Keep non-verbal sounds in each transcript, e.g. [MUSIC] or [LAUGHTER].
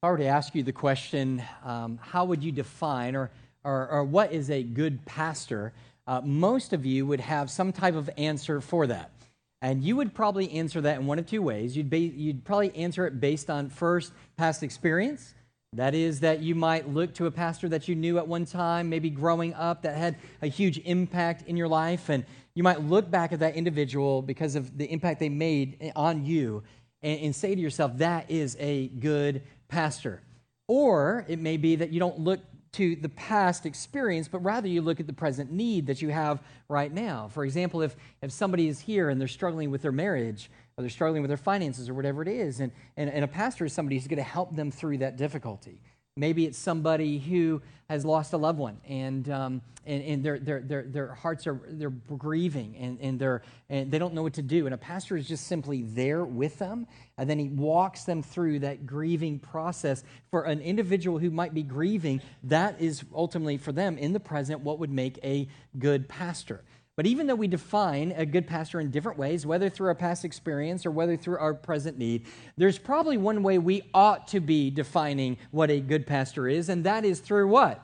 If I were to ask you the question, um, how would you define or, or, or, what is a good pastor? Uh, most of you would have some type of answer for that. And you would probably answer that in one of two ways. You'd, be, you'd probably answer it based on first past experience. That is, that you might look to a pastor that you knew at one time, maybe growing up, that had a huge impact in your life. And you might look back at that individual because of the impact they made on you and, and say to yourself, that is a good pastor. Or it may be that you don't look to the past experience, but rather you look at the present need that you have right now. For example, if, if somebody is here and they're struggling with their marriage, or they're struggling with their finances, or whatever it is, and, and, and a pastor is somebody who's going to help them through that difficulty. Maybe it's somebody who has lost a loved one and, um, and, and their, their, their, their hearts are they're grieving and, and, they're, and they don't know what to do. And a pastor is just simply there with them. And then he walks them through that grieving process. For an individual who might be grieving, that is ultimately for them in the present what would make a good pastor. But even though we define a good pastor in different ways, whether through our past experience or whether through our present need, there's probably one way we ought to be defining what a good pastor is, and that is through what?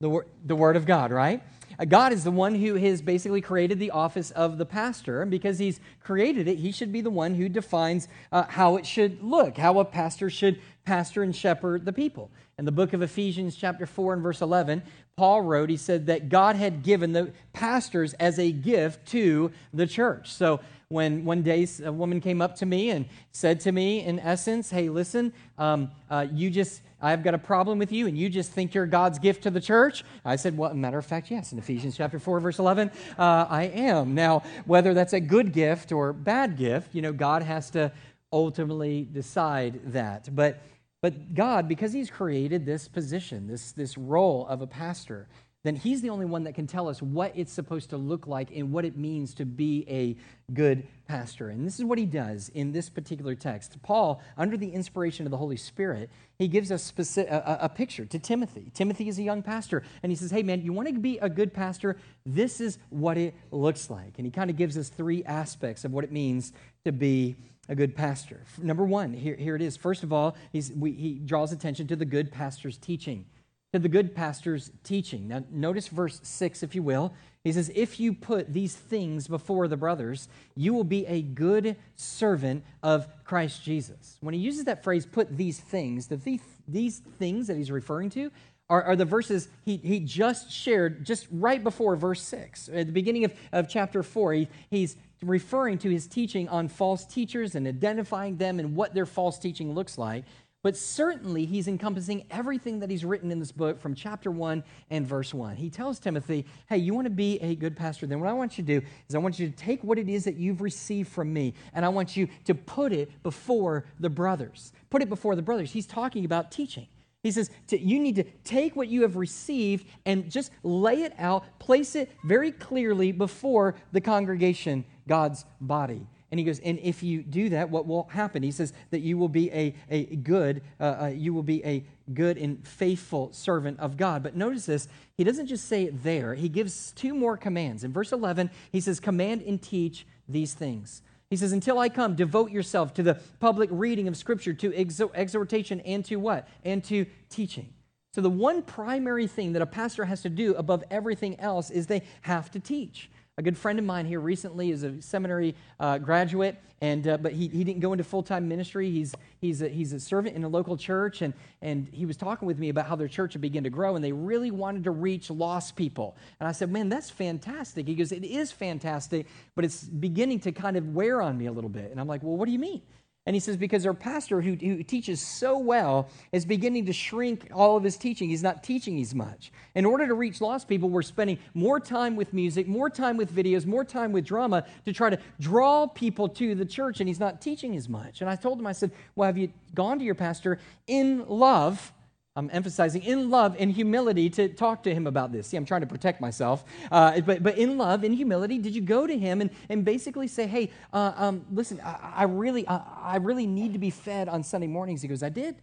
The, the Word of God, right? Uh, God is the one who has basically created the office of the pastor, and because he's created it, he should be the one who defines uh, how it should look, how a pastor should pastor and shepherd the people. In the book of Ephesians, chapter 4 and verse 11, Paul wrote, he said that God had given the pastors as a gift to the church. So when one day a woman came up to me and said to me, in essence, hey, listen, um, uh, you just, I've got a problem with you, and you just think you're God's gift to the church? I said, well, matter of fact, yes. In Ephesians chapter 4, verse 11, uh, I am. Now, whether that's a good gift or bad gift, you know, God has to ultimately decide that. But but God, because He's created this position, this, this role of a pastor, then He's the only one that can tell us what it's supposed to look like and what it means to be a good pastor. And this is what He does in this particular text. Paul, under the inspiration of the Holy Spirit, he gives us specific, a, a picture to Timothy. Timothy is a young pastor, and he says, Hey, man, you want to be a good pastor? This is what it looks like. And he kind of gives us three aspects of what it means to be a good pastor. Number one, here, here it is. First of all, we, he draws attention to the good pastor's teaching. To the good pastor's teaching. Now, notice verse 6, if you will. He says, If you put these things before the brothers, you will be a good servant of Christ Jesus. When he uses that phrase, put these things, the, these things that he's referring to are, are, the verses he, he just shared just right before verse 6. At the beginning of, of chapter 4, he, he's referring to his teaching on false teachers and identifying them and what their false teaching looks like. But certainly, he's encompassing everything that he's written in this book from chapter 1 and verse 1. He tells Timothy, Hey, you want to be a good pastor? Then what I want you to do is I want you to take what it is that you've received from me, and I want you to put it before the brothers. Put it before the brothers. He's talking about teaching. He says, You need to take what you have received and just lay it out, place it very clearly before the congregation, God's body. And he goes, and if you do that, what will happen? He says that you will be a, a good, uh, uh, you will be a good and faithful servant of God. But notice this, he doesn't just say it there. He gives two more commands. In verse 11, he says, command and teach these things. He says, Until I come, devote yourself to the public reading of Scripture, to exhortation, and to what? And to teaching. So, the one primary thing that a pastor has to do above everything else is they have to teach. A good friend of mine here recently is a seminary uh, graduate, and uh, but he, he didn't go into full time ministry. He's he's a, he's a servant in a local church, and and he was talking with me about how their church had begun to grow, and they really wanted to reach lost people. And I said, "Man, that's fantastic." He goes, "It is fantastic, but it's beginning to kind of wear on me a little bit." And I'm like, "Well, what do you mean?" And he says, because our pastor who, who teaches so well is beginning to shrink all of his teaching. He's not teaching as much. In order to reach lost people, we're spending more time with music, more time with videos, more time with drama to try to draw people to the church, and he's not teaching as much. And I told him, I said, Well, have you gone to your pastor in love I'm emphasizing in love and humility to talk to him about this. See, I'm trying to protect myself. Uh, but, but in love, in humility, did you go to him and, and basically say, hey, uh, um, listen, I, I really, I, I, really need to be fed on Sunday mornings? He goes, I did.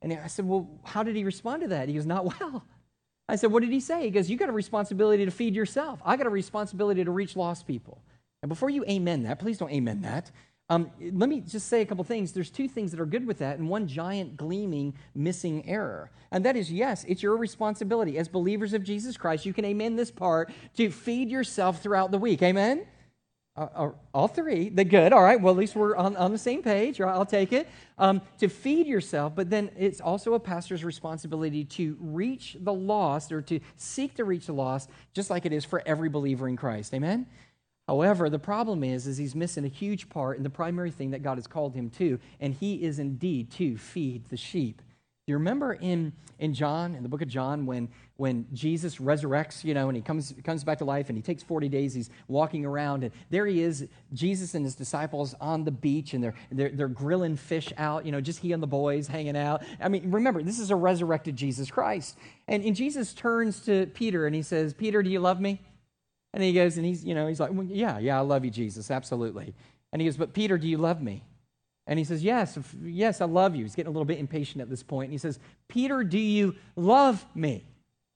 And I said, well, how did he respond to that? He goes, not well. I said, what did he say? He goes, you got a responsibility to feed yourself. I got a responsibility to reach lost people. And before you amen that, please don't amen that. Um, let me just say a couple things. There's two things that are good with that, and one giant gleaming missing error. And that is yes, it's your responsibility as believers of Jesus Christ. You can amen this part to feed yourself throughout the week. Amen? Uh, uh all three, the good. All right, well, at least we're on, on the same page. I'll take it. Um, to feed yourself, but then it's also a pastor's responsibility to reach the lost or to seek to reach the lost, just like it is for every believer in Christ. Amen? However, the problem is, is he's missing a huge part in the primary thing that God has called him to, and he is indeed to feed the sheep. Do you remember in, in John, in the book of John, when, when Jesus resurrects, you know, and he comes, comes back to life and he takes 40 days, he's walking around, and there he is, Jesus and his disciples on the beach, and they're, they're, they're grilling fish out, you know, just he and the boys hanging out. I mean, remember, this is a resurrected Jesus Christ. And, and Jesus turns to Peter and he says, Peter, do you love me? And he goes, and he's, you know, he's like, well, yeah, yeah, I love you, Jesus, absolutely. And he goes, but Peter, do you love me? And he says, yes, yes, I love you. He's getting a little bit impatient at this point. And he says, Peter, do you love me?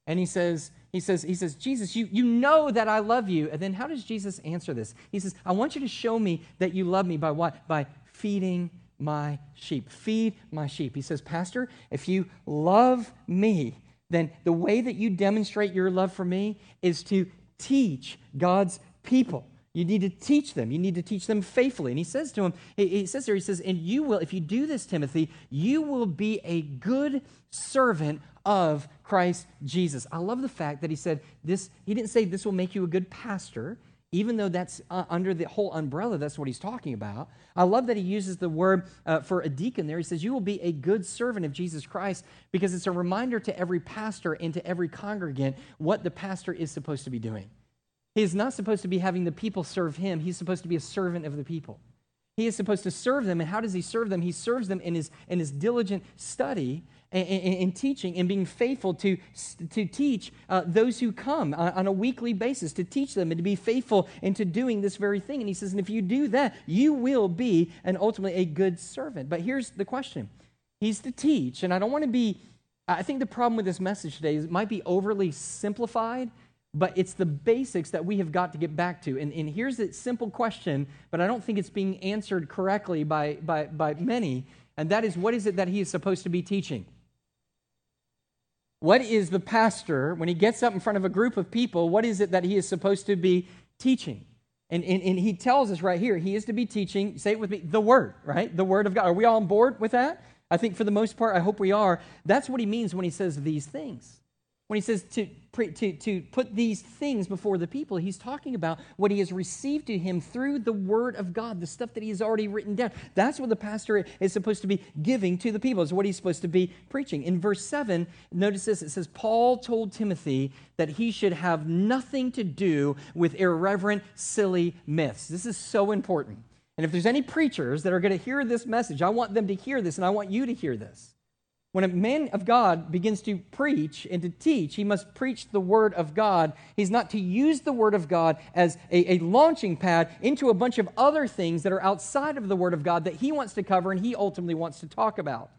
And he says, he says, he says, Jesus, you, you know that I love you. And then how does Jesus answer this? He says, I want you to show me that you love me by what? By feeding my sheep. Feed my sheep. He says, Pastor, if you love me, then the way that you demonstrate your love for me is to teach God's people. You need to teach them. You need to teach them faithfully. And he says to him, he says there, he says, and you will, if you do this, Timothy, you will be a good servant of Christ Jesus. I love the fact that he said this, he didn't say this will make you a good pastor, even though that's uh, under the whole umbrella, that's what he's talking about. I love that he uses the word uh, for a deacon there. He says, You will be a good servant of Jesus Christ because it's a reminder to every pastor and to every congregant what the pastor is supposed to be doing. He is not supposed to be having the people serve him, he's supposed to be a servant of the people. He is supposed to serve them. And how does he serve them? He serves them in his, in his diligent study and and teaching and being faithful to, to teach uh, those who come on, on, a weekly basis, to teach them and to be faithful into doing this very thing. And he says, and if you do that, you will be and ultimately a good servant. But here's the question He's to teach, and I don't want to be, I think the problem with this message today is it might be overly simplified. But it's the basics that we have got to get back to. And, and here's a simple question, but I don't think it's being answered correctly by, by, by many. And that is what is it that he is supposed to be teaching? What is the pastor, when he gets up in front of a group of people, what is it that he is supposed to be teaching? And, and, and, he tells us right here, he is to be teaching, say it with me, the Word, right? The Word of God. Are we all on board with that? I think for the most part, I hope we are. That's what he means when he says these things. When he says to, to, to put these things before the people, he's talking about what he has received to him through the word of God, the stuff that he has already written down. That's what the pastor is supposed to be giving to the people, is what he's supposed to be preaching. In verse 7, notice this it says, Paul told Timothy that he should have nothing to do with irreverent, silly myths. This is so important. And if there's any preachers that are going to hear this message, I want them to hear this, and I want you to hear this. When a man of God begins to preach and to teach, he must preach the Word of God. He's not to use the Word of God as a, a, launching pad into a bunch of other things that are outside of the Word of God that he wants to cover and he ultimately wants to talk about.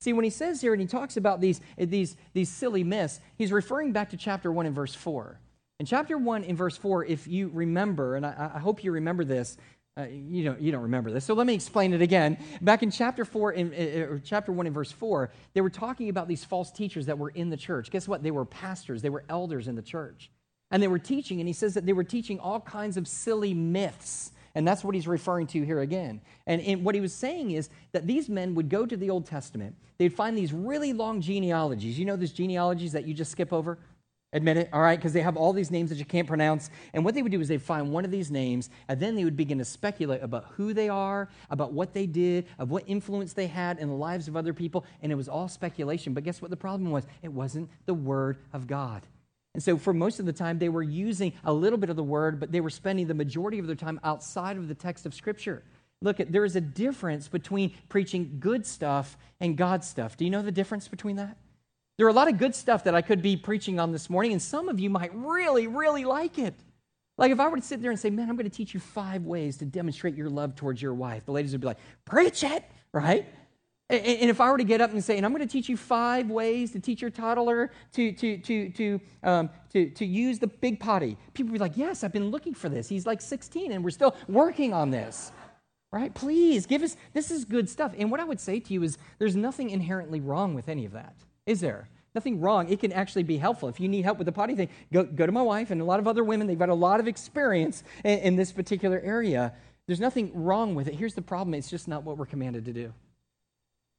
See, when he says here and he talks about these, these, these silly myths, he's referring back to chapter 1 and verse 4. In chapter 1 in verse 4, if you remember, and I, I hope you remember this, uh, you, don't, you don't remember this, so let me explain it again. Back in chapter 4, in, uh, or chapter 1 in verse 4, they were talking about these false teachers that were in the church. Guess what? They were pastors, they were elders in the church. And they were teaching, and he says that they were teaching all kinds of silly myths. And that's what he's referring to here again. And, and what he was saying is that these men would go to the Old Testament, they'd find these really long genealogies. You know those genealogies that you just skip over? Admit it, all right? Because they have all these names that you can't pronounce. And what they would do is they'd find one of these names, and then they would begin to speculate about who they are, about what they did, of what influence they had in the lives of other people. And it was all speculation. But guess what the problem was? It wasn't the Word of God. And so, for most of the time, they were using a little bit of the Word, but they were spending the majority of their time outside of the text of Scripture. Look, there is a difference between preaching good stuff and God stuff. Do you know the difference between that? There are a lot of good stuff that I could be preaching on this morning, and some of you might really, really like it. Like if I were to sit there and say, Man, I'm going to teach you five ways to demonstrate your love towards your wife, the ladies would be like, Preach it, right? And if I were to get up and say, and I'm going to teach you five ways to teach your toddler to, to, to, to, um, to, to use the big potty, people would be like, Yes, I've been looking for this. He's like 16 and we're still working on this Right? Please give us, this is good stuff. And what I would say to you is there's nothing inherently wrong with any of that, is there? Nothing wrong. It can actually be helpful. If you need help with the potty thing, go, go to my wife and a lot of other women. They've got a lot of experience in, in this particular area. There's nothing wrong with it. Here's the problem it's just not what we're commanded to do.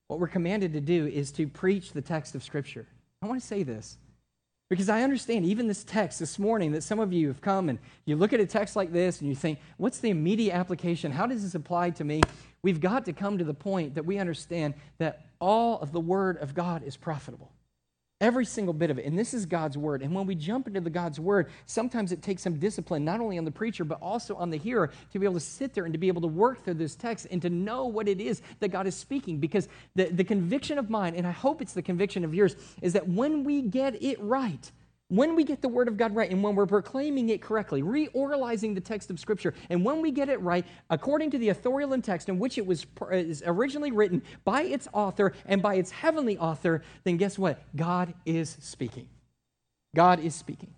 What we're commanded to do is to preach the text of Scripture. I want to say this because I understand even this text this morning that some of you have come and you look at a text like this and you think, what's the immediate application? How does this apply to me? We've got to come to the point that we understand that all of the Word of God is profitable. Every single bit of it. And this is God's word. And when we jump into the God's word, sometimes it takes some discipline, not only on the preacher, but also on the hearer, to be able to sit there and to be able to work through this text and to know what it is that God is speaking. Because the, the conviction of mine, and I hope it's the conviction of yours, is that when we get it right, when we get the Word of God right and when we're proclaiming it correctly, reoralizing the text of Scripture, and when we get it right according to the authorial text in which it was originally written by its author and by its heavenly author, then guess what? God is speaking. God is speaking.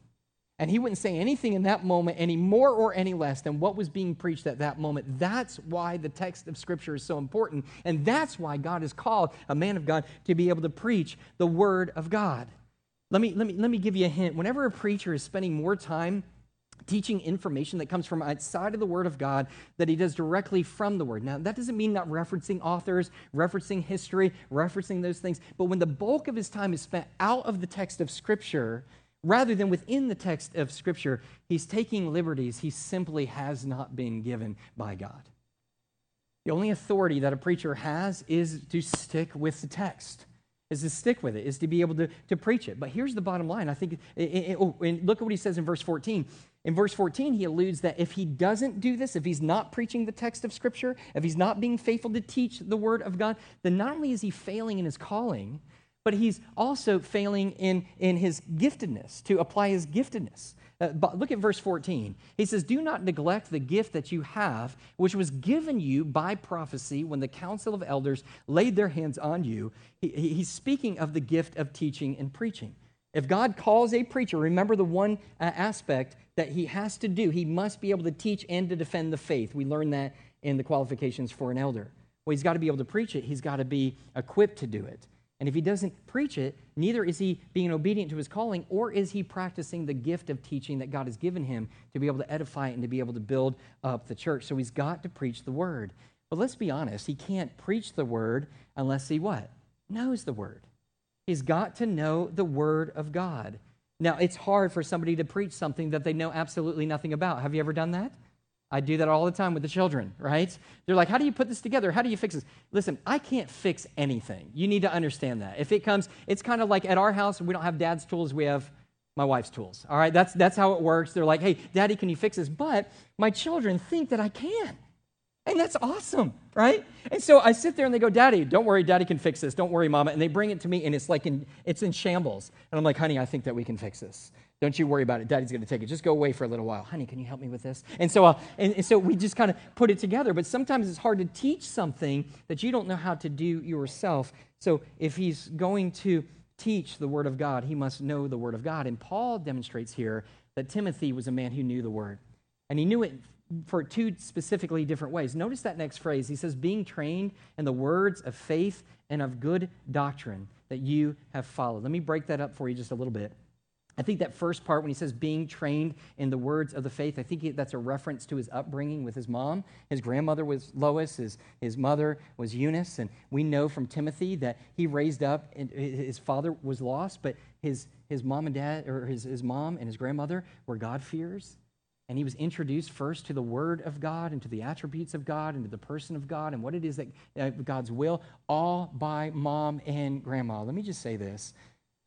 And he wouldn't say anything in that moment any more or any less than what was being preached at that moment. That's why the text of Scripture is so important. And that's why God has called a man of God to be able to preach the Word of God. Let me, let, me, let me give you a hint. Whenever a preacher is spending more time teaching information that comes from outside of the Word of God that he does directly from the Word. Now, that doesn't mean not referencing authors, referencing history, referencing those things, but when the bulk of his time is spent out of the text of Scripture, rather than within the text of Scripture, he's taking liberties he simply has not been given by God. The only authority that a preacher has is to stick with the text is to stick with it, is to be able to, to preach it. But here's the bottom line. I think, it, it, oh, and look at what he says in verse 14. In verse 14, he alludes that if he doesn't do this, if he's not preaching the text of Scripture, if he's not being faithful to teach the Word of God, then not only is he failing in his calling, but he's also failing in, in his giftedness, to apply his giftedness. Uh, but look at verse 14. He says, Do not neglect the gift that you have, which was given you by prophecy when the council of elders laid their hands on you. He, he's speaking of the gift of teaching and preaching. If God calls a preacher, remember the one uh, aspect that he has to do. He must be able to teach and to defend the faith. We learn that in the qualifications for an elder. Well, he's got to be able to preach it, he's got to be equipped to do it. And if he doesn't preach it, neither is he being obedient to his calling, or is he practicing the gift of teaching that God has given him to be able to edify and to be able to build up the church. So he's got to preach the word. But let's be honest, he can't preach the word unless he what? Knows the word. He's got to know the word of God. Now, it's hard for somebody to preach something that they know absolutely nothing about. Have you ever done that? I do that all the time with the children, right? They're like, How do you put this together? How do you fix this? Listen, I can't fix anything. You need to understand that. If it comes, it's kind of like at our house, we don't have dad's tools, we have my wife's tools. All right, that's, that's how it works. They're like, Hey, daddy, can you fix this? But my children think that I can. And that's awesome, right? And so I sit there and they go, Daddy, don't worry, Daddy can fix this. Don't worry, Mama. And they bring it to me and it's like in, it's in shambles. And I'm like, honey, I think that we can fix this. Don't you worry about it. Daddy's going to take it. Just go away for a little while. Honey, can you help me with this? And so, uh, and, and so we just kind of put it together. But sometimes it's hard to teach something that you don't know how to do yourself. So if he's going to teach the Word of God, he must know the Word of God. And Paul demonstrates here that Timothy was a man who knew the Word. And he knew it for two specifically different ways. Notice that next phrase. He says, being trained in the words of faith and of good doctrine that you have followed. Let me break that up for you just a little bit. I think that first part, when he says being trained in the words of the faith, I think that's a reference to his upbringing with his mom. His grandmother was Lois, his, his mother was Eunice. And we know from Timothy that he raised up, and his father was lost, but his, his mom and dad, or his, his mom and his grandmother were God-fears. And he was introduced first to the Word of God and to the attributes of God and to the person of God and what it is that uh, God's will, all by mom and grandma. Let me just say this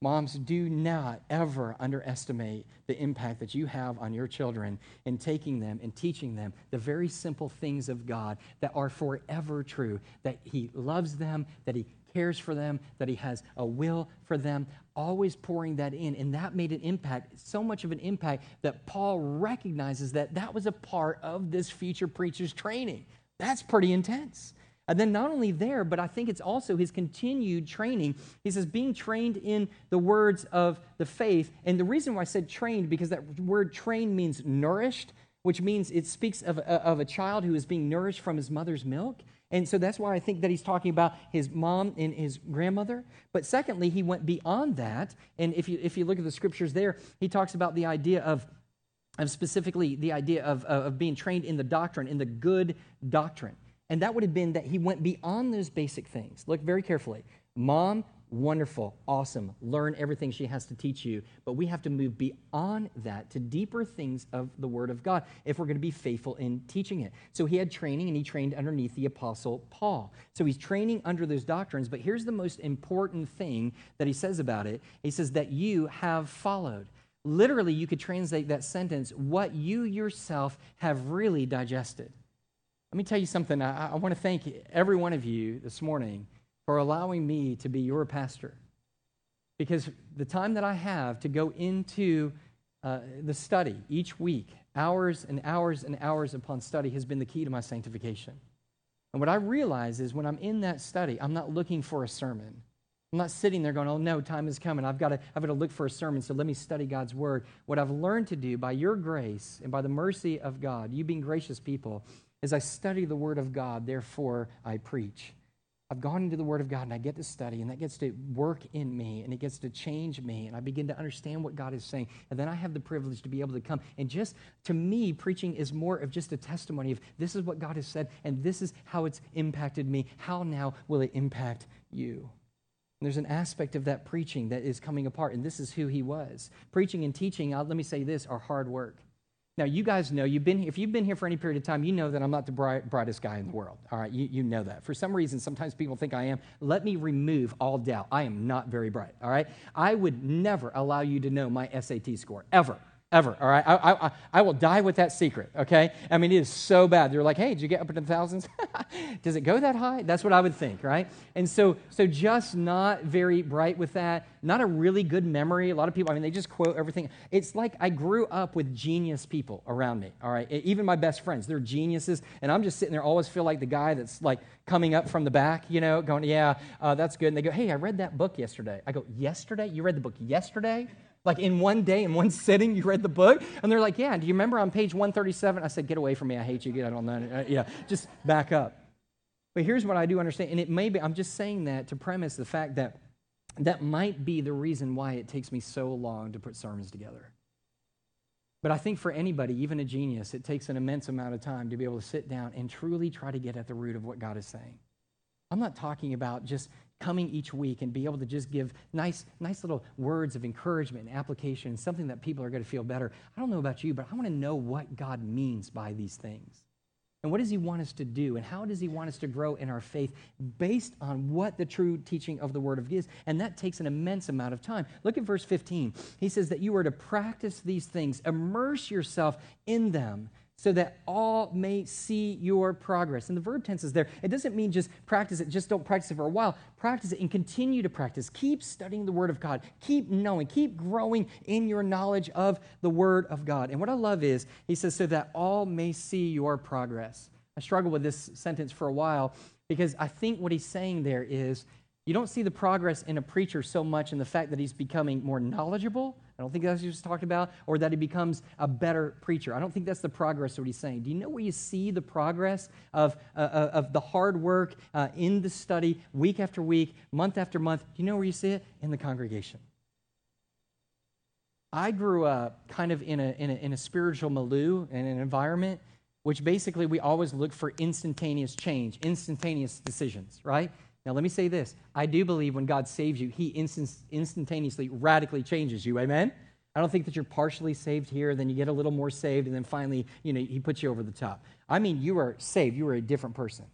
Moms, do not ever underestimate the impact that you have on your children in taking them and teaching them the very simple things of God that are forever true that He loves them, that He cares for them, that He has a will for them, always pouring that in. And that made an impact, so much of an impact that Paul recognizes that that was a part of this future preacher's training. That's pretty intense. And then not only there, but I think it's also his continued training. He says, being trained in the words of the faith. And the reason why I said trained, because that word trained means nourished. which means it speaks of, of a child who is being nourished from his mother's milk. And so that's why I think that he's talking about his mom and his grandmother. But secondly, he went beyond that. And if you, if you look at the scriptures there, he talks about the idea of, of specifically the idea of, of being trained in the doctrine, in the good doctrine. And that would have been that he went beyond those basic things. Look very carefully. Mom, wonderful, awesome. Learn everything she has to teach you. But we have to move beyond that to deeper things of the Word of God if we're going to be faithful in teaching it. So he had training and he trained underneath the Apostle Paul. So he's training under those doctrines. But here's the most important thing that he says about it he says that you have followed. Literally, you could translate that sentence, what you yourself have really digested. Let me tell you something. I, I want to thank every one of you this morning for allowing me to be your pastor. Because the time that I have to go into uh, the study each week, hours and hours and hours upon study, has been the key to my sanctification. And what I realize is when I'm in that study, I'm not looking for a sermon. I'm not sitting there going, oh no, time is coming. I've got, to, I've got to look for a sermon, so let me study God's word. What I've learned to do by your grace and by the mercy of God, you being gracious people, is I study the word of God, therefore I preach. I've gone into the Word of God and I get to study, and that gets to work in me, and it gets to change me, and I begin to understand what God is saying. And then I have the privilege to be able to come. And just to me, preaching is more of just a testimony of this is what God has said, and this is how it's impacted me. How now will it impact you? And there's an aspect of that preaching that is coming apart, and this is who he was. Preaching and teaching, let me say this, are hard work. Now, you guys know, you've been, if you've been here for any period of time, you know that I'm not the bright, brightest guy in the world. All right, you, you know that. For some reason, sometimes people think I am. Let me remove all doubt. I am not very bright. All right, I would never allow you to know my SAT score, ever ever. All right, I, I, I will die with that secret. Okay, I mean it is so bad. They're like, hey, did you get up into the thousands? [LAUGHS] Does it go that high? That's what I would think, right? And so, so just not very bright with that. Not a really good memory. A lot of people, I mean, they just quote everything. It's like I grew up with genius people around me. All right, even my best friends, they're geniuses, and I'm just sitting there, always feel like the guy that's like coming up from the back, you know, going, yeah, uh, that's good. And they go, hey, I read that book yesterday. I go, yesterday? You read the book yesterday? Like in one day, in one [LAUGHS] sitting, you read the book? And they're like, Yeah, do you remember on page 137? I said, Get away from me. I hate you. Get on that. Uh, yeah, just back up. But here's what I do understand. And it may be, I'm just saying that to premise the fact that that might be the reason why it takes me so long to put sermons together. But I think for anybody, even a genius, it takes an immense amount of time to be able to sit down and truly try to get at the root of what God is saying. I'm not talking about just coming each week and be able to just give nice, nice little words of encouragement and application, and something that people are going to feel better. I don't know about you, but I want to know what God means by these things. And what does he want us to do? And how does he want us to grow in our faith based on what the true teaching of the Word of God is? And that takes an immense amount of time. Look at verse 15. He says that you are to practice these things, immerse yourself in them so that all may see your progress. And the verb tense is there. It doesn't mean just practice it, just don't practice it for a while. Practice it and continue to practice. Keep studying the Word of God. Keep knowing, keep growing in your knowledge of the Word of God. And what I love is, he says, so that all may see your progress. I struggled with this sentence for a while because I think what he's saying there is you don't see the progress in a preacher so much in the fact that he's becoming more knowledgeable I don't think that's what he's talking about, or that he becomes a better preacher. I don't think that's the progress of what he's saying. Do you know where you see the progress of, uh, uh, of the hard work uh, in the study, week after week, month after month? Do you know where you see it? In the congregation. I grew up kind of in a, in a, in a spiritual milieu, and an environment which basically we always look for instantaneous change, instantaneous decisions, right? Now, let me say this. I do believe when God saves you, He instant, instantaneously, radically changes you. Amen? I don't think that you're partially saved here, then you get a little more saved, and then finally, you know, He puts you over the top. I mean, you are saved. You are a different person.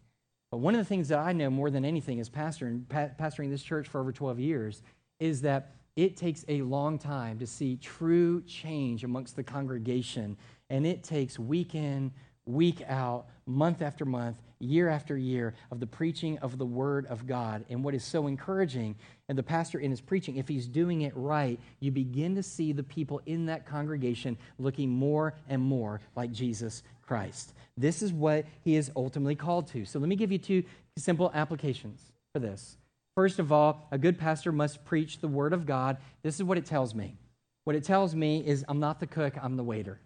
But one of the things that I know more than anything as pastor and pa- pastoring this church for over 12 years is that it takes a long time to see true change amongst the congregation. And it takes week in, week out, month after month, year after year of the preaching of the Word of God. And what is so encouraging, and the pastor in his preaching, if he's doing it right, you begin to see the people in that congregation looking more and more like Jesus Christ. This is what he is ultimately called to. So let me give you two simple applications for this. First of all, a good pastor must preach the Word of God. This is what it tells me. What it tells me is I'm not the cook, I'm the waiter.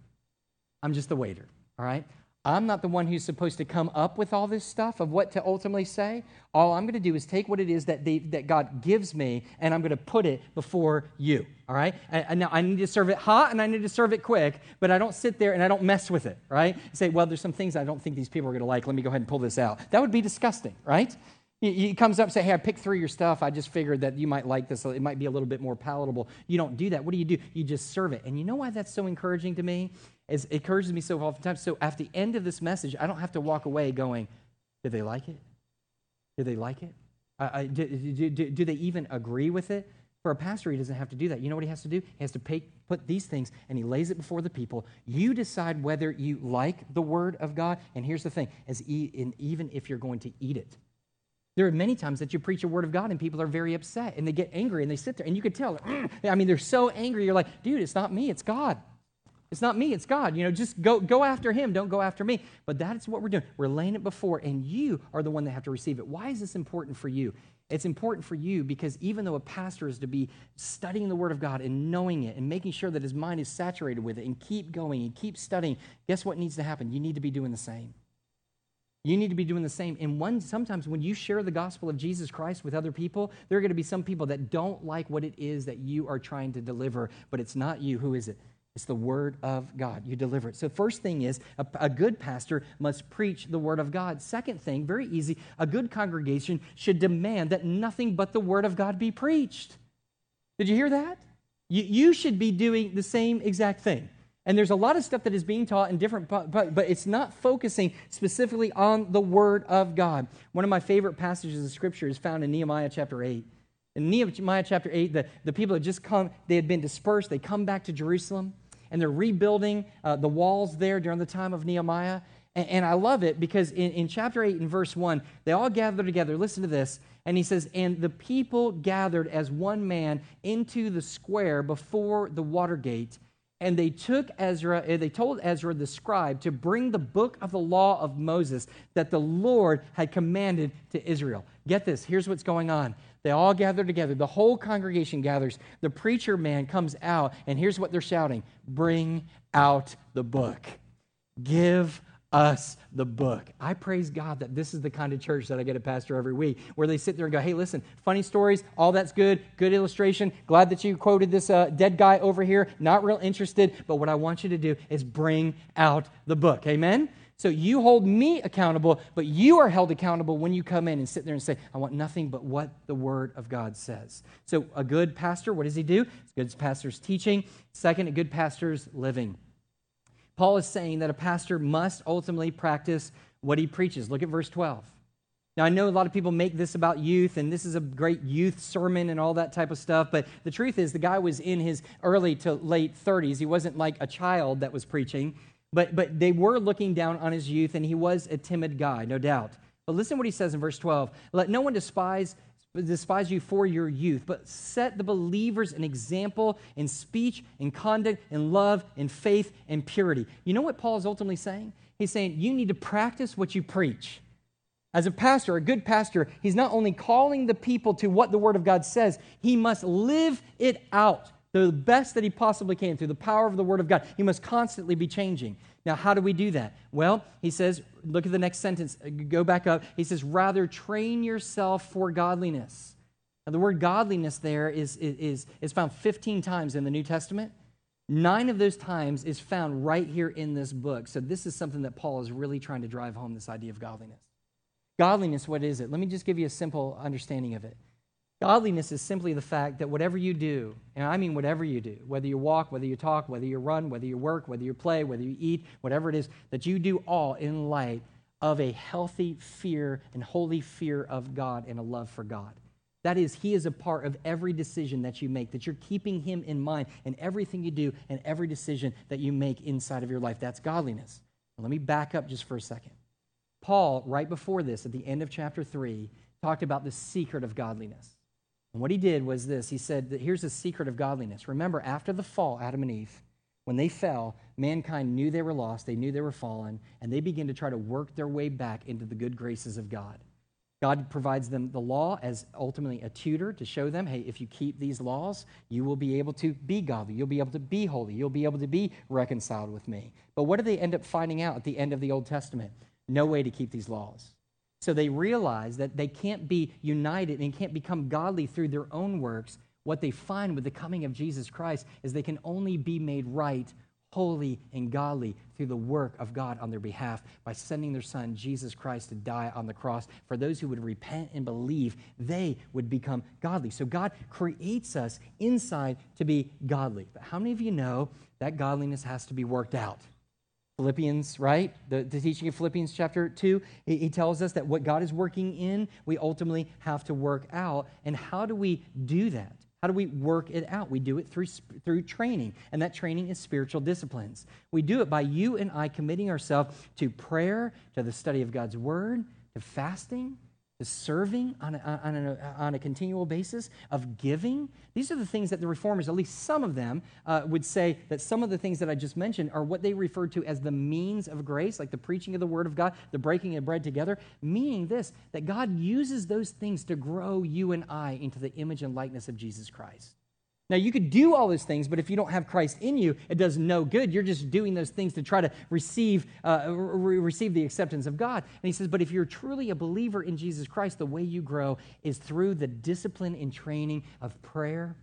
I'm just the waiter, all right? I'm not the one who's supposed to come up with all this stuff of what to ultimately say. All I'm going to do is take what it is that, they, that God gives me and I'm going to put it before you. All right? And, and now I need to serve it hot and I need to serve it quick, but I don't sit there and I don't mess with it. Right? Say, well, there's some things I don't think these people are going to like. Let me go ahead and pull this out. That would be disgusting, right? He comes up and say, Hey, I picked through your stuff. I just figured that you might like this. It might be a little bit more palatable. You don't do that. What do you do? You just serve it. And you know why that's so encouraging to me? It encourages me so oftentimes. So at the end of this message, I don't have to walk away going, Did they like it? Did they like it? Uh, do, do, do, do, they even agree with it? For a pastor, he doesn't have to do that. You know what he has to do? He has to pay, put these things and he lays it before the people. You decide whether you like the word of God. And here's the thing: as e- even if you're going to eat it, there are many times that you preach a word of God and people are very upset and they get angry and they sit there and you could tell. Mm. I mean, they're so angry. You're like, dude, it's not me, it's God. It's not me, it's God. You know, just go, go after him, don't go after me. But that's what we're doing. We're laying it before, and you are the one that have to receive it. Why is this important for you? It's important for you because even though a pastor is to be studying the Word of God and knowing it and making sure that his mind is saturated with it and keep going and keep studying, guess what needs to happen? You need to be doing the same. You need to be doing the same. And one, sometimes when you share the gospel of Jesus Christ with other people, there are going to be some people that don't like what it is that you are trying to deliver, but it's not you. Who is it? It's the word of God. You deliver it. So, first thing is a, a, good pastor must preach the word of God. Second thing, very easy, a good congregation should demand that nothing but the word of God be preached. Did you hear that? You, you should be doing the same exact thing. And there's a lot of stuff that is being taught in different, but, but it's not focusing specifically on the Word of God. One of my favorite passages of Scripture is found in Nehemiah chapter 8. In Nehemiah chapter 8, the, the people had just come, they had been dispersed, they come back to Jerusalem, and they're rebuilding uh, the walls there during the time of Nehemiah. And, and I love it because in, in chapter 8 and verse 1, they all gather together. Listen to this. And he says, And the people gathered as one man into the square before the water gate and they took Ezra, eh, they told Ezra the scribe to bring the book of the law of Moses that the Lord had commanded to Israel. Get this, here's what's going on. They all gather together, the whole congregation gathers. The preacher man comes out, and here's what they're shouting Bring out the book. Give us the book. I praise God that this is the kind of church that I get a pastor every week, where they sit there and go, hey, listen, funny stories, all that's good, good illustration. Glad that you quoted this uh, dead guy over here. Not real interested, but what I want you to do is bring out the book. Amen? So you hold me accountable, but you are held accountable when you come in and sit there and say, I want nothing but what the Word of God says. So a good pastor, what does he do? A good pastor's teaching. Second, a good pastor's living. Paul is saying that a pastor must ultimately practice what he preaches. Look at verse 12. Now, I know a lot of people make this about youth, and this is a great youth sermon and all that type of stuff, but the truth is, the guy was in his early to late 30s. He wasn't like a child that was preaching, but, but they were looking down on his youth, and he was a timid guy, no doubt. But listen what he says in verse 12 Let no one despise despise you for your youth, but set the believers an example in speech, in conduct, in love, in faith, and purity. You know what Paul is ultimately saying? He's saying you need to practice what you preach. As a pastor, a good pastor, he's not only calling the people to what the Word of God says, he must live it out the best that he possibly can through the power of the Word of God. He must constantly be changing. Now, how do we do that? Well, he says, look at the next sentence, uh, go back up. He says, rather train yourself for godliness. Now, the word godliness there is, is, is found 15 times in the New Testament. Nine of those times is found right here in this book. So, this is something that Paul is really trying to drive home this idea of godliness. Godliness, what is it? Let me just give you a simple understanding of it. Godliness is simply the fact that whatever you do, and I mean whatever you do, whether you walk, whether you talk, whether you run, whether you work, whether you play, whether you eat, whatever it is, that you do all in light of a healthy fear and holy fear of God and a love for God. That is, He is a part of every decision that you make, that you're keeping Him in mind in everything you do and every decision that you make inside of your life. That's godliness. Now, let me back up just for a second. Paul, right before this, at the end of chapter 3, talked about the secret of godliness. And what he did was this he said that here's the secret of godliness. Remember, after the fall, Adam and Eve, when they fell, mankind knew they were lost, they knew they were fallen, and they began to try to work their way back into the good graces of God. God provides them the law as ultimately a tutor to show them, hey, if you keep these laws, you will be able to be godly. You'll be able to be holy. You'll be able to be reconciled with me. But what do they end up finding out at the end of the Old Testament? No way to keep these laws. So they realize that they can't be united and can't become godly through their own works. What they find with the coming of Jesus Christ is they can only be made right holy and godly through the work of God on their behalf by sending their son, Jesus Christ, to die on the cross. For those who would repent and believe, they would become godly. So God creates us inside to be godly. But how many of you know that godliness has to be worked out? Philippians, right? The, the teaching of Philippians chapter 2, he, he tells us that what God is working in, we ultimately have to work out. And how do we do that? How do we work it out? We do it through, through training, and that training is spiritual disciplines. We do it by you and I committing ourselves to prayer, to the study of God's word, to fasting, to serving on a, on, a, on a continual basis, of giving. These are the things that the reformers, at least some of them, uh, would say that some of the things that I just mentioned are what they refer to as the means of grace, like the preaching of the Word of God, the breaking of bread together, meaning this, that God uses those things to grow you and I into the image and likeness of Jesus Christ. Now, you could do all those things, but if you don't have Christ in you, it does no good. You're just doing those things to try to receive, uh, re- receive the acceptance of God. And he says, but if you're truly a believer in Jesus Christ, the way you grow is through the discipline and training of prayer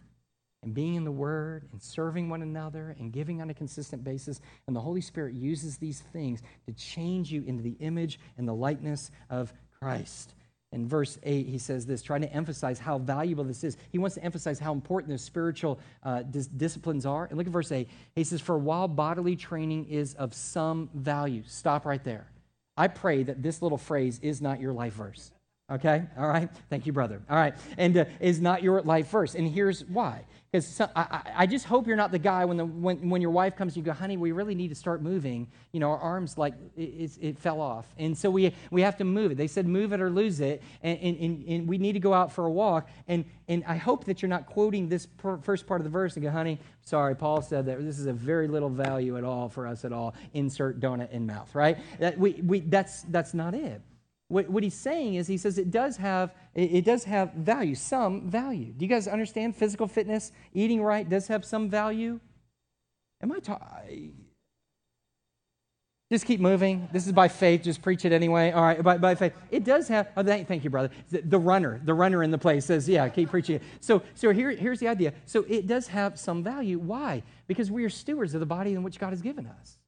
and being in the Word and serving one another and giving on a consistent basis. And the Holy Spirit uses these things to change you into the image and the likeness of Christ. In verse 8, he says this, trying to emphasize how valuable this is. He wants to emphasize how important the spiritual uh, dis- disciplines are. And look at verse 8. He says, For while bodily training is of some value, stop right there. I pray that this little phrase is not your life verse. Okay? All right? Thank you, brother. All right. And uh, is not your life first. And here's why. Because I, I, just hope you're not the guy when, the, when, when your wife comes, and you go, honey, we really need to start moving. You know, our arms, like, it, it fell off. And so we, we have to move it. They said, move it or lose it. And, and, and we need to go out for a walk. And, and I hope that you're not quoting this per, first part of the verse and go, honey, sorry, Paul said that this is a very little value at all for us at all. Insert donut in mouth, right? That, we, we, that's, that's not it. What, what he's saying is he says it does have it, it does have value, some value. Do you guys understand physical fitness, eating right does have some value? Am I talking? Just keep moving. This is by faith. Just preach it anyway. All right, by, by faith. It does have, oh, thank, you, brother. The, the, runner, the runner in the place says, yeah, keep preaching it. So, so here, here's the idea. So it does have some value. Why? Because we are stewards of the body in which God has given us.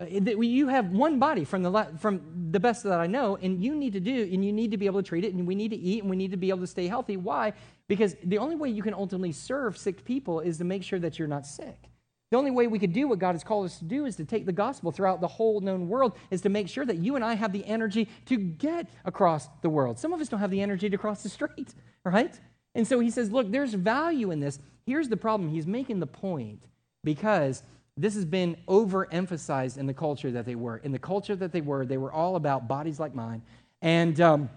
Uh, you have one body from the, from the best that I know, and you need to do, and you need to be able to treat it, and we need to eat, and we need to be able to stay healthy. Why? Because the only way you can ultimately serve sick people is to make sure that you're not sick. The only way we could do what God has called us to do is to take the gospel throughout the whole known world, is to make sure that you and I have the energy to get across the world. Some of us don't have the energy to cross the street, [LAUGHS] right? And so he says, look, there's value in this. Here's the problem. He's making the point because this has been overemphasized in the culture that they were. In the culture that they were, they were all about bodies like mine and um,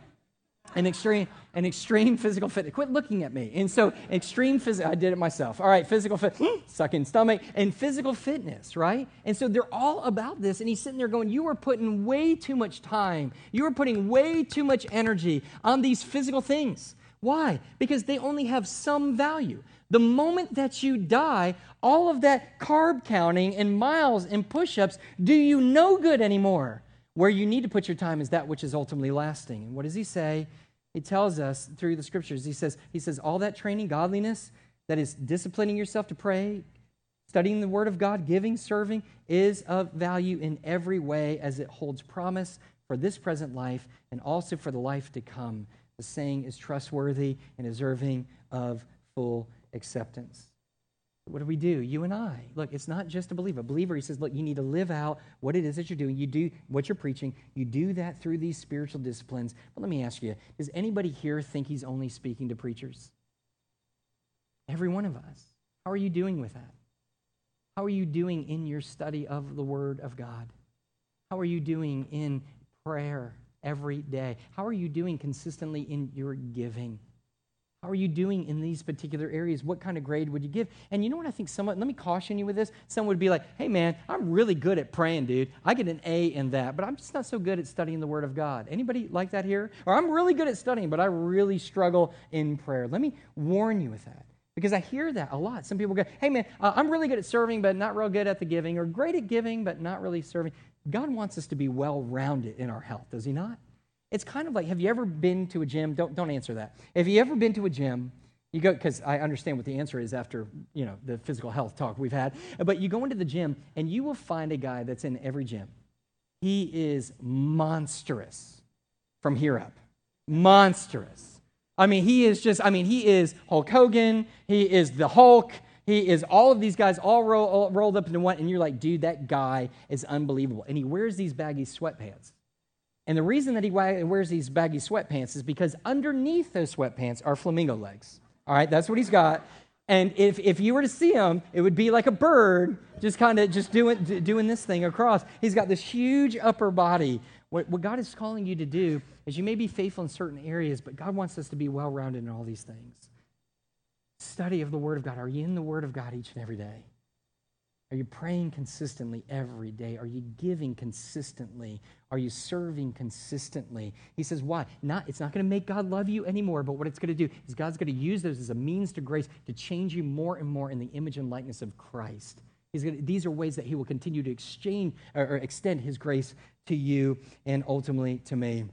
an extreme, an extreme physical fitness. Quit looking at me. And so, extreme physical. I did it myself. All right, physical fit, sucking stomach, and physical fitness. Right. And so they're all about this. And he's sitting there going, "You are putting way too much time. You are putting way too much energy on these physical things." Why? Because they only have some value. The moment that you die, all of that carb counting and miles and push ups do you no good anymore. Where you need to put your time is that which is ultimately lasting. And what does he say? He tells us through the scriptures, he says, he says, all that training, godliness, that is disciplining yourself to pray, studying the word of God, giving, serving, is of value in every way as it holds promise for this present life and also for the life to come. The saying is trustworthy and deserving of full acceptance. What do we do? You and I. Look, it's not just a believer. A believer, he says, look, you need to live out what it is that you're doing. You do what you're preaching. You do that through these spiritual disciplines. But let me ask you does anybody here think he's only speaking to preachers? Every one of us. How are you doing with that? How are you doing in your study of the Word of God? How are you doing in prayer every day? How are you doing consistently in your giving? How are you doing in these particular areas? What kind of grade would you give? And you know what I think someone, let me caution you with this. Someone would be like, hey man, I'm really good at praying, dude. I get an A in that, but I'm just not so good at studying the Word of God. Anybody like that here? Or I'm really good at studying, but I really struggle in prayer. Let me warn you with that. Because I hear that a lot. Some people go, hey man, uh, I'm really good at serving, but not real good at the giving, or great at giving, but not really serving. God wants us to be well rounded in our health, does He not? It's kind of like, have you ever been to a gym? Don't, don't answer that. Have you ever been to a gym? You go, because I understand what the answer is after, you know, the physical health talk we've had. But you go into the gym and you will find a guy that's in every gym. He is monstrous from here up. Monstrous. I mean, he is just, I mean, he is Hulk Hogan. He is the Hulk. He is all of these guys all, roll, all rolled up into one. And you're like, dude, that guy is unbelievable. And he wears these baggy sweatpants. And the reason that he wears these baggy sweatpants is because underneath those sweatpants are flamingo legs. All right, that's what he's got. And if, if you were to see him, it would be like a bird just kind of just doing, doing this thing across. He's got this huge upper body. What, what God is calling you to do is you may be faithful in certain areas, but God wants us to be well rounded in all these things. Study of the Word of God. Are you in the Word of God each and every day? Are you praying consistently every day? Are you giving consistently? Are you serving consistently? He says, why? Not, it's not going to make God love you anymore, but what it's going to do is God's going to use those as a means to grace to change you more and more in the image and likeness of Christ. Gonna, these are ways that he will continue to exchange or, or extend his grace to you and ultimately to me.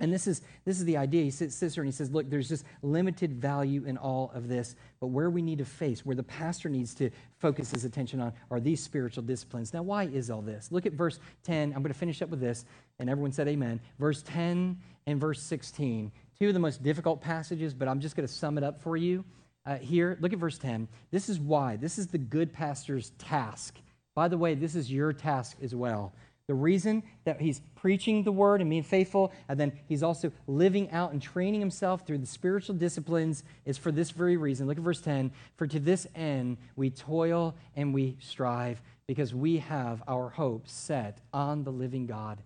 And this is, this is the idea. He sits, there and he says, Look, there's just limited value in all of this, but where we need to face, where the pastor needs to focus his attention on, are these spiritual disciplines. Now, why is all this? Look at verse 10. I'm going to finish up with this, and everyone said amen. Verse 10 and verse 16, two of the most difficult passages, but I'm just going to sum it up for you uh, here. Look at verse 10. This is why. This is the good pastor's task. By the way, this is your task as well the reason that he's preaching the word and being faithful, and then he's also living out and training himself through the spiritual disciplines is for this very reason. Look at verse 10. For to this end we toil and we strive because we have our hope set on the living God.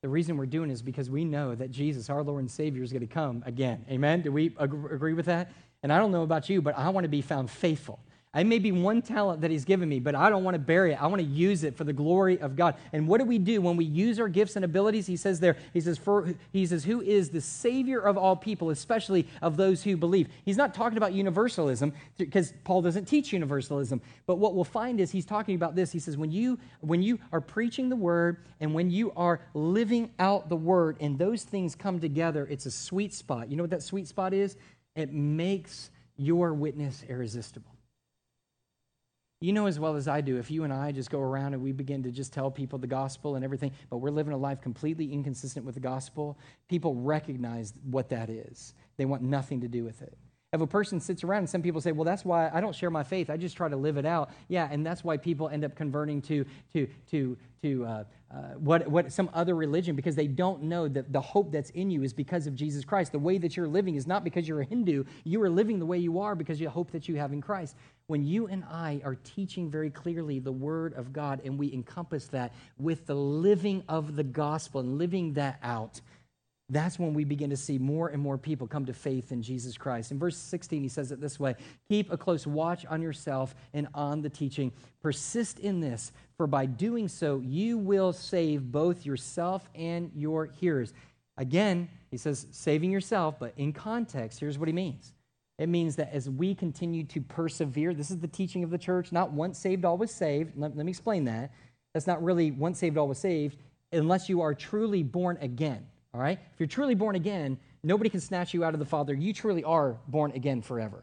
The reason we're doing is because we know that Jesus, our Lord and Savior, is going to come again. Amen? Do we agree with that? And I don't know about you, but I want to be found faithful. I may be one talent that He's given me, but I don't want to bury it. I want to use it for the glory of God. And what do we do when we use our gifts and abilities? He says there, He says, for, He says, who is the Savior of all people, especially of those who believe. He's not talking about universalism because Paul doesn't teach universalism. But what we'll find is He's talking about this. He says, when you when you are preaching the word and when you are living out the word, and those things come together, it's a sweet spot. You know what that sweet spot is? It makes your witness irresistible. You know as well as I do, if you and I just go around and we begin to just tell people the gospel and everything, but we're living a life completely inconsistent with the gospel, people recognize what that is. They want nothing to do with it. If a person sits around and some people say, well, that's why I don't share my faith, I just try to live it out. Yeah, and that's why people end up converting to, to, to, to uh, uh, what, what some other religion because they don't know that the hope that's in you is because of Jesus Christ. The way that you're living is not because you're a Hindu. You are living the way you are because you hope that you have in Christ. When you and I are teaching very clearly the Word of God and we encompass that with the living of the gospel and living that out, that's when we begin to see more and more people come to faith in Jesus Christ. In verse 16, he says it this way Keep a close watch on yourself and on the teaching. Persist in this, for by doing so, you will save both yourself and your hearers. Again, he says saving yourself, but in context, here's what he means. It means that as we continue to persevere, this is the teaching of the church, not once saved, always saved. Let, let me explain that. That's not really once saved, always saved, unless you are truly born again. All right? If you're truly born again, nobody can snatch you out of the Father. You truly are born again forever.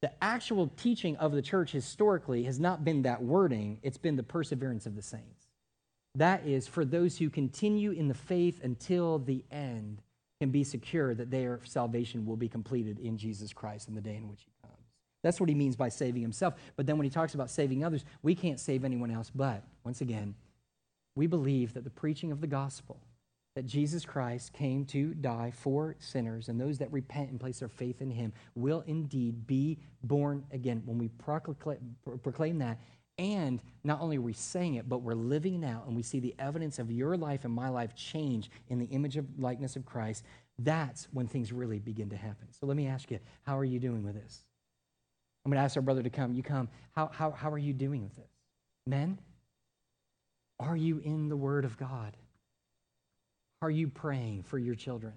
The actual teaching of the church historically has not been that wording, it's been the perseverance of the saints. That is, for those who continue in the faith until the end, can be secure that their salvation will be completed in Jesus Christ in the day in which he comes. That's what he means by saving himself. But then when he talks about saving others, we can't save anyone else. But once again, we believe that the preaching of the gospel, that Jesus Christ came to die for sinners, and those that repent and place their faith in him will indeed be born again. When we proclaim that, and not only are we saying it, but we're living it out, and we see the evidence of your life and my life change in the image of likeness of Christ, that's when things really begin to happen. So let me ask you, how are you doing with this? I'm going to ask our brother to come. You come. How, how, how are you doing with this? Men, are you in the Word of God? Are you praying for your children?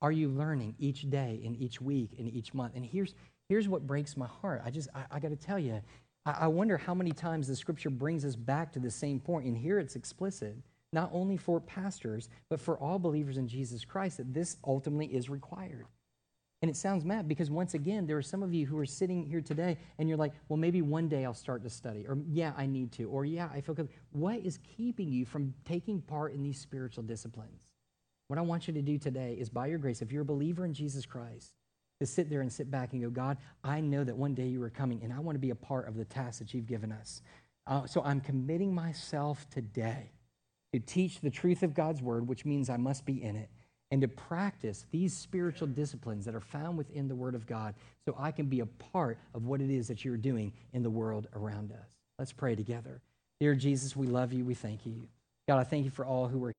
Are you learning each day and each week and each month? And here's, here's what breaks my heart. I just, I, I got to tell you, I, I wonder how many times the scripture brings us back to the same point. And here it's explicit, not only for pastors, but for all believers in Jesus Christ, that this ultimately is required. And it sounds mad because once again, there are some of you who are sitting here today and you're like, well, maybe one day I'll start to study, or yeah, I need to, or yeah, I feel good. What is keeping you from taking part in these spiritual disciplines? What I want you to do today is, by your grace, if you're a believer in Jesus Christ, to sit there and sit back and go, God, I know that one day you are coming, and I want to be a part of the task that you've given us. Uh, so I'm committing myself today to teach the truth of God's word, which means I must be in it, and to practice these spiritual disciplines that are found within the word of God so I can be a part of what it is that you're doing in the world around us. Let's pray together. Dear Jesus, we love you. We thank you. God, I thank you for all who are